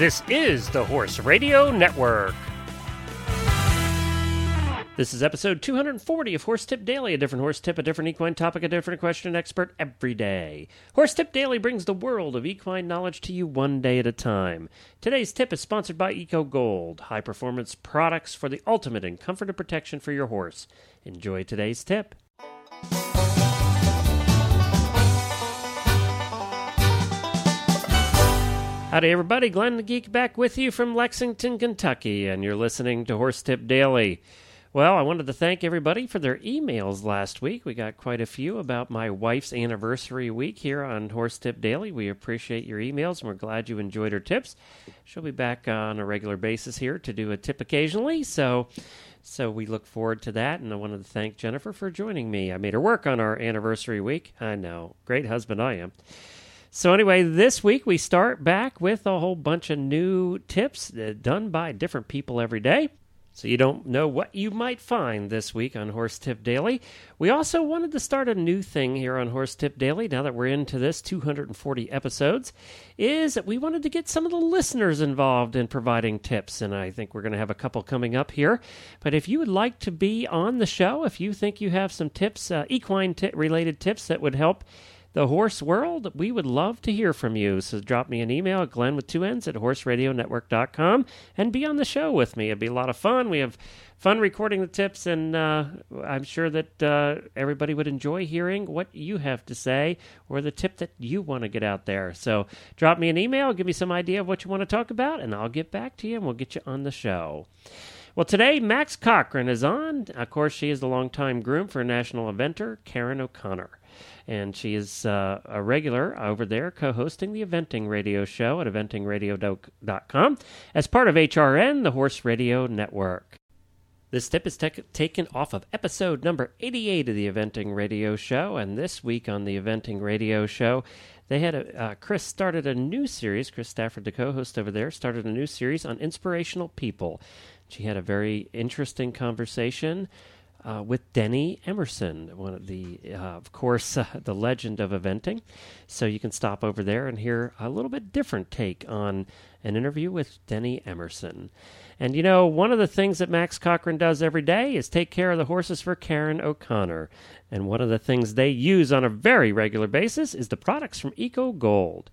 This is the Horse Radio Network. This is episode 240 of Horse Tip Daily, a different horse tip, a different equine topic, a different question expert every day. Horse Tip Daily brings the world of equine knowledge to you one day at a time. Today's tip is sponsored by Eco Gold, high performance products for the ultimate in comfort and protection for your horse. Enjoy today's tip. Howdy, everybody. Glenn the Geek back with you from Lexington, Kentucky, and you're listening to Horse Tip Daily. Well, I wanted to thank everybody for their emails last week. We got quite a few about my wife's anniversary week here on Horse Tip Daily. We appreciate your emails and we're glad you enjoyed her tips. She'll be back on a regular basis here to do a tip occasionally, so so we look forward to that. And I wanted to thank Jennifer for joining me. I made her work on our anniversary week. I know, great husband I am. So, anyway, this week we start back with a whole bunch of new tips uh, done by different people every day. So, you don't know what you might find this week on Horse Tip Daily. We also wanted to start a new thing here on Horse Tip Daily now that we're into this 240 episodes. Is that we wanted to get some of the listeners involved in providing tips, and I think we're going to have a couple coming up here. But if you would like to be on the show, if you think you have some tips, uh, equine t- related tips that would help the horse world, we would love to hear from you. So drop me an email at glenn with two ends at horseradionetwork.com and be on the show with me. It'd be a lot of fun. We have fun recording the tips, and uh, I'm sure that uh, everybody would enjoy hearing what you have to say or the tip that you want to get out there. So drop me an email, give me some idea of what you want to talk about, and I'll get back to you and we'll get you on the show. Well, today Max Corcoran is on. Of course, she is the longtime groom for national eventer Karen O'Connor and she is uh, a regular over there co-hosting the eventing radio show at eventingradio.com as part of hrn the horse radio network. This tip is te- taken off of episode number 88 of the eventing radio show. And this week on the eventing radio show they had a uh, chris started a new series. Chris stafford the co-host over there started a new series on inspirational people. She had a very interesting conversation uh, with Denny Emerson, one of the, uh, of course, uh, the legend of eventing. So you can stop over there and hear a little bit different take on an interview with Denny Emerson. And you know, one of the things that Max Corcoran does every day is take care of the horses for Karen O'Connor. And one of the things they use on a very regular basis is the products from Eco Gold.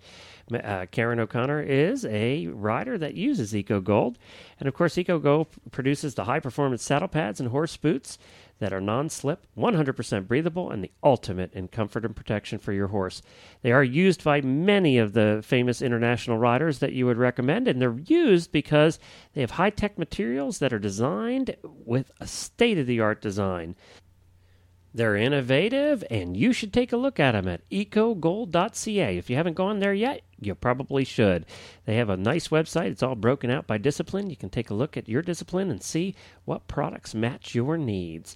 Uh, Karen O'Connor is a rider that uses Eco Gold. And of course, Eco Gold produces the high performance saddle pads and horse boots that are non slip, 100% breathable, and the ultimate in comfort and protection for your horse. They are used by many of the famous international riders that you would recommend, and they're used because they have high tech materials that are designed with a state of the art design. They're innovative, and you should take a look at them at ecogold.ca. If you haven't gone there yet, you probably should. They have a nice website. It's all broken out by discipline. You can take a look at your discipline and see what products match your needs.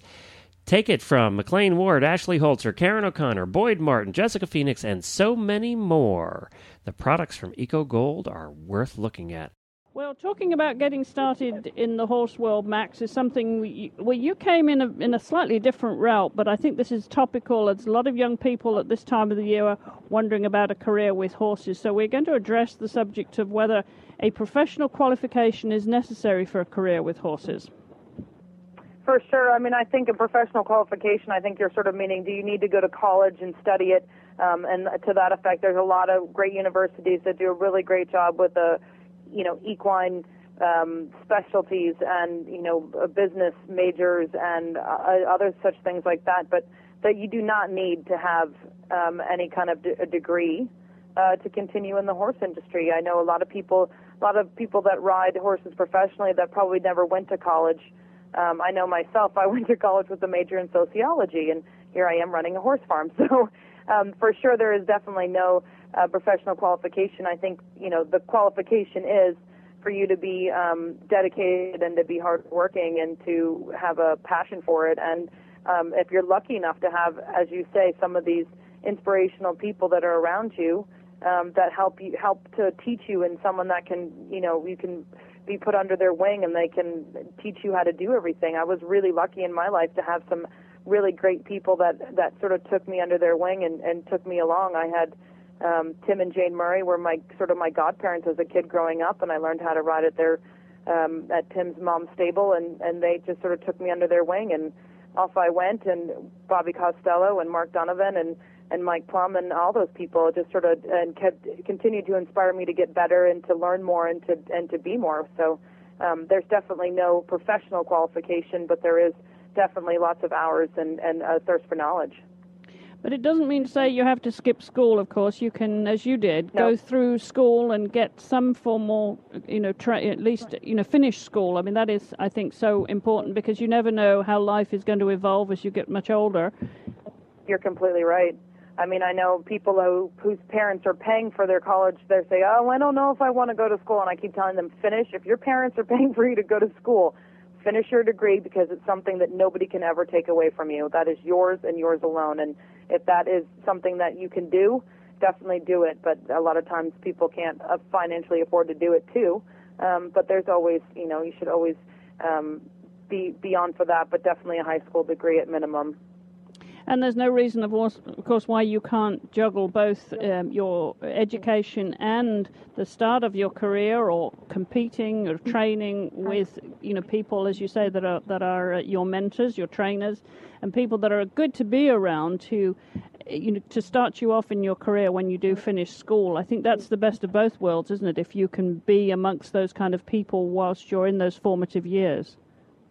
Take it from McLain Ward, Ashley Holzer, Karen O'Connor, Boyd Martin, Jessica Phoenix, and so many more. The products from EcoGold are worth looking at. Well, talking about getting started in the horse world, Max, is something we, well, you came in a, in a slightly different route, but I think this is topical. As a lot of young people at this time of the year are wondering about a career with horses. So we're going to address the subject of whether a professional qualification is necessary for a career with horses. For sure. I mean, I think a professional qualification, I think you're sort of meaning, do you need to go to college and study it? Um, and to that effect, there's a lot of great universities that do a really great job with the you know, equine um, specialties and, you know, uh, business majors and uh, other such things like that, but that you do not need to have um, any kind of a degree uh, to continue in the horse industry. I know a lot of people, a lot of people that ride horses professionally that probably never went to college. Um, I know myself, I went to college with a major in sociology, and here I am running a horse farm. So, um, for sure, there is definitely no professional qualification. I think you know the qualification is for you to be um, dedicated and to be hardworking and to have a passion for it. And um, if you're lucky enough to have, as you say, some of these inspirational people that are around you um, that help you help to teach you, and someone that can you know you can be put under their wing and they can teach you how to do everything. I was really lucky in my life to have some really great people that that sort of took me under their wing and, and took me along. I had Um, Tim and Jane Murray were my sort of my godparents as a kid growing up, and I learned how to ride at their um, at Tim's mom's stable, and and they just sort of took me under their wing, and off I went. And Bobby Costello and Mark Donovan and and Mike Plumb and all those people just sort of and kept continued to inspire me to get better and to learn more and to and to be more. So um, there's definitely no professional qualification, but there is definitely lots of hours and and a thirst for knowledge. But it doesn't mean to say you have to skip school. Of course, you can, as you did, No. go through school and get some formal, you know, tra- at least you know, finish school. I mean, that is, I think, so important because you never know how life is going to evolve as you get much older. You're completely right. I mean, I know people who whose parents are paying for their college. They say, "Oh, I don't know if I want to go to school," and I keep telling them, "Finish. If your parents are paying for you to go to school, finish your degree because it's something that nobody can ever take away from you. That is yours and yours alone. And if that is something that you can do, definitely do it. But a lot of times people can't uh, financially afford to do it too. Um, but there's always, you know, you should always um, be be on for that. But definitely a high school degree at minimum. And there's no reason, of course, of course why you can't juggle both um, your education and the start of your career, or competing or training with, you know, people, as you say, that are that are uh, your mentors, your trainers, and people that are good to be around to, you know, to start you off in your career when you do finish school. I think that's the best of both worlds, isn't it? If you can be amongst those kind of people whilst you're in those formative years.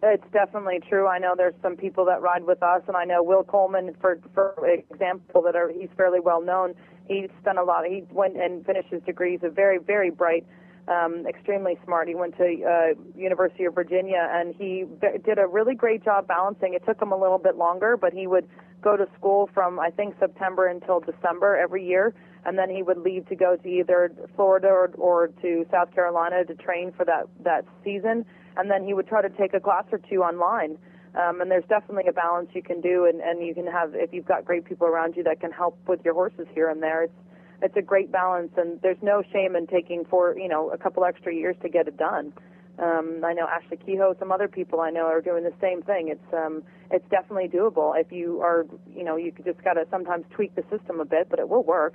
It's definitely true. I know there's some people that ride with us, and I know Will Coleman, for for example, that are he's fairly well known. He's done a lot. He went and finished his degree. He's a very very bright, um, extremely smart. He went to uh, University of Virginia, and he did a really great job balancing. It took him a little bit longer, but he would go to school from I think September until December every year, and then he would leave to go to either Florida or, or to South Carolina to train for that that season, and then he would try to take a class or two online. Um, and there's definitely a balance you can do, and, and you can have if you've got great people around you that can help with your horses here and there. It's it's a great balance, and there's no shame in taking for you know a couple extra years to get it done. Um, I know Ashley Kehoe, some other people I know are doing the same thing. It's um, it's definitely doable if you are you know you just got to sometimes tweak the system a bit, but it will work.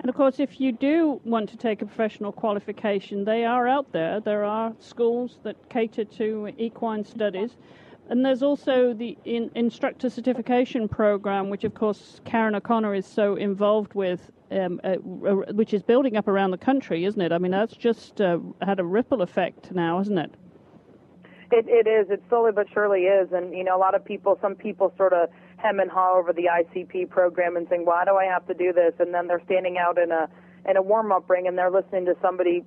And of course, if you do want to take a professional qualification, they are out there. There are schools that cater to equine studies. And there's also the in, instructor certification program, which of course Karen O'Connor is so involved with, um, uh, uh, which is building up around the country, isn't it? I mean, that's just uh, had a ripple effect now, isn't it? It it is. It slowly but surely is. And you know, a lot of people, some people sort of hem and haw over the ICP program and saying, "Why do I have to do this?" And then they're standing out in a in a warm up ring and they're listening to somebody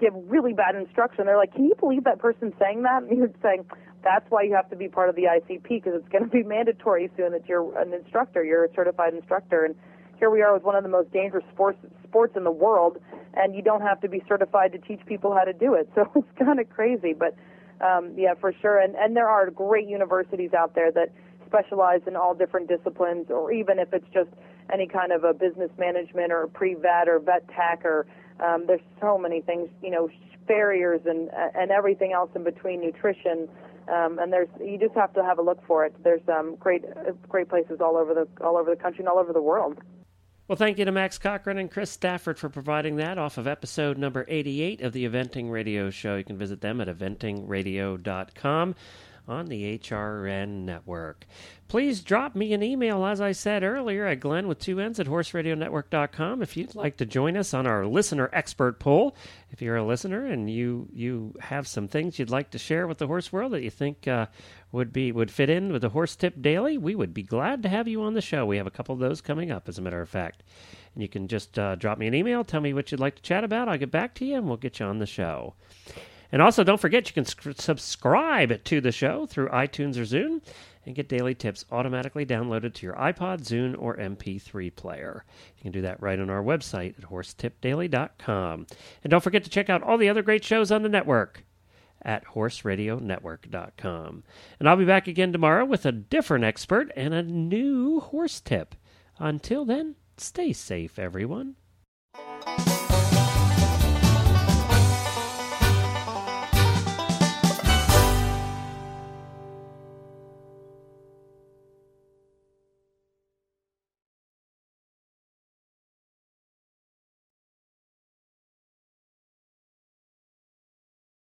give really bad instruction. They're like, "Can you believe that person saying that?" And you're saying, "That's why you have to be part of the ICP because it's going to be mandatory soon that you're an instructor. You're a certified instructor." And here we are with one of the most dangerous sports sports in the world, and you don't have to be certified to teach people how to do it. So it's kind of crazy, but um, yeah, for sure. And and there are great universities out there that specialize in all different disciplines, or even if it's just any kind of a business management or pre-vet or vet tech, or um, there's so many things, you know, farriers and and everything else in between, nutrition. Um, and there's you just have to have a look for it. There's um, great great places all over the all over the country and all over the world. Well, thank you to Max Corcoran and Chris Stafford for providing that off of episode number 88 of the Eventing Radio Show. You can visit them at eventingradio.com on the HRN network. Please drop me an email, as I said earlier, at Glenn with two N's at horseradionetwork.com if you'd like to join us on our listener expert poll. If you're a listener and you you have some things you'd like to share with the horse world that you think uh, would be would fit in with the Horse Tip Daily, we would be glad to have you on the show. We have a couple of those coming up, as a matter of fact. And you can just uh, drop me an email, tell me what you'd like to chat about. I'll get back to you, and we'll get you on the show. And also, don't forget you can sc- subscribe to the show through iTunes or Zune and get daily tips automatically downloaded to your iPod, Zune, or MP3 player. You can do that right on our website at horsetipdaily.com. And don't forget to check out all the other great shows on the network at horseradionetwork.com. And I'll be back again tomorrow with a different expert and a new horse tip. Until then, stay safe, everyone.